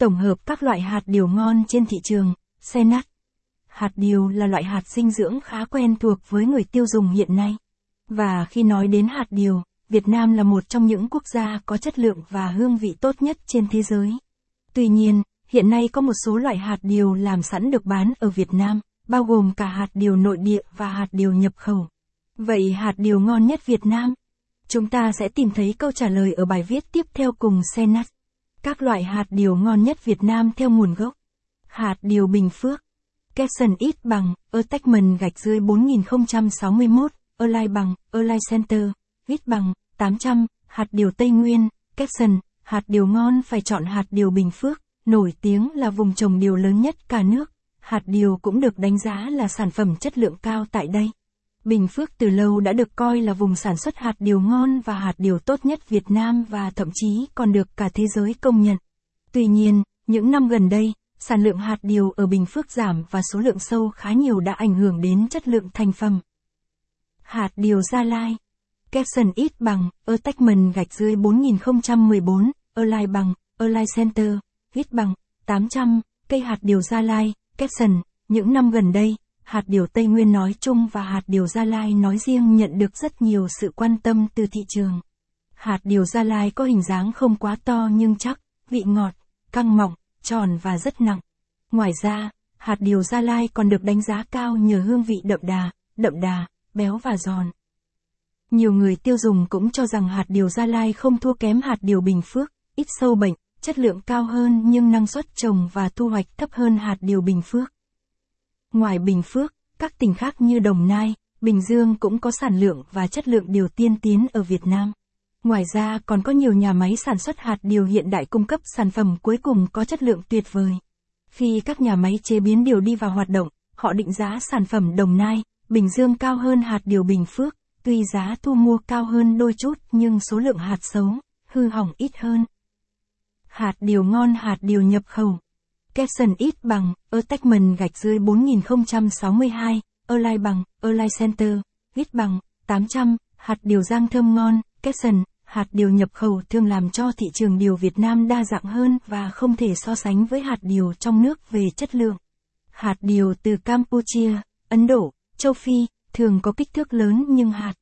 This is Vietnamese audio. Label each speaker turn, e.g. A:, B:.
A: Tổng hợp các loại hạt điều ngon trên thị trường, xe nắt. Hạt điều là loại hạt dinh dưỡng khá quen thuộc với người tiêu dùng hiện nay. Và khi nói đến hạt điều, Việt Nam là một trong những quốc gia có chất lượng và hương vị tốt nhất trên thế giới. Tuy nhiên, hiện nay có một số loại hạt điều làm sẵn được bán ở Việt Nam, bao gồm cả hạt điều nội địa và hạt điều nhập khẩu. Vậy hạt điều ngon nhất Việt Nam? Chúng ta sẽ tìm thấy câu trả lời ở bài viết tiếp theo cùng Senat. Các loại hạt điều ngon nhất Việt Nam theo nguồn gốc. Hạt điều Bình Phước. Capson ít bằng, Attachment gạch dưới 4061, Align bằng, Align Center, ít bằng, 800, hạt điều Tây Nguyên, Capson, hạt điều ngon phải chọn hạt điều Bình Phước, nổi tiếng là vùng trồng điều lớn nhất cả nước. Hạt điều cũng được đánh giá là sản phẩm chất lượng cao tại đây. Bình Phước từ lâu đã được coi là vùng sản xuất hạt điều ngon và hạt điều tốt nhất Việt Nam và thậm chí còn được cả thế giới công nhận. Tuy nhiên, những năm gần đây, sản lượng hạt điều ở Bình Phước giảm và số lượng sâu khá nhiều đã ảnh hưởng đến chất lượng thành phẩm. Hạt điều Gia Lai Capson ít bằng, ở tách mần gạch dưới 4014, lai bằng, Align Center, ít bằng, 800, cây hạt điều Gia Lai, Capson, những năm gần đây, hạt điều Tây Nguyên nói chung và hạt điều Gia Lai nói riêng nhận được rất nhiều sự quan tâm từ thị trường. Hạt điều Gia Lai có hình dáng không quá to nhưng chắc, vị ngọt, căng mỏng, tròn và rất nặng. Ngoài ra, hạt điều Gia Lai còn được đánh giá cao nhờ hương vị đậm đà, đậm đà, béo và giòn. Nhiều người tiêu dùng cũng cho rằng hạt điều Gia Lai không thua kém hạt điều Bình Phước, ít sâu bệnh, chất lượng cao hơn nhưng năng suất trồng và thu hoạch thấp hơn hạt điều Bình Phước. Ngoài Bình Phước, các tỉnh khác như Đồng Nai, Bình Dương cũng có sản lượng và chất lượng điều tiên tiến ở Việt Nam. Ngoài ra còn có nhiều nhà máy sản xuất hạt điều hiện đại cung cấp sản phẩm cuối cùng có chất lượng tuyệt vời. Khi các nhà máy chế biến điều đi vào hoạt động, họ định giá sản phẩm Đồng Nai, Bình Dương cao hơn hạt điều Bình Phước, tuy giá thu mua cao hơn đôi chút nhưng số lượng hạt xấu, hư hỏng ít hơn. Hạt điều ngon hạt điều nhập khẩu. Capson ít bằng, Attachment gạch dưới 4062, Align bằng, Align Center, ít bằng, 800, hạt điều giang thơm ngon, Capson, hạt điều nhập khẩu thường làm cho thị trường điều Việt Nam đa dạng hơn và không thể so sánh với hạt điều trong nước về chất lượng. Hạt điều từ Campuchia, Ấn Độ, châu Phi, thường có kích thước lớn nhưng hạt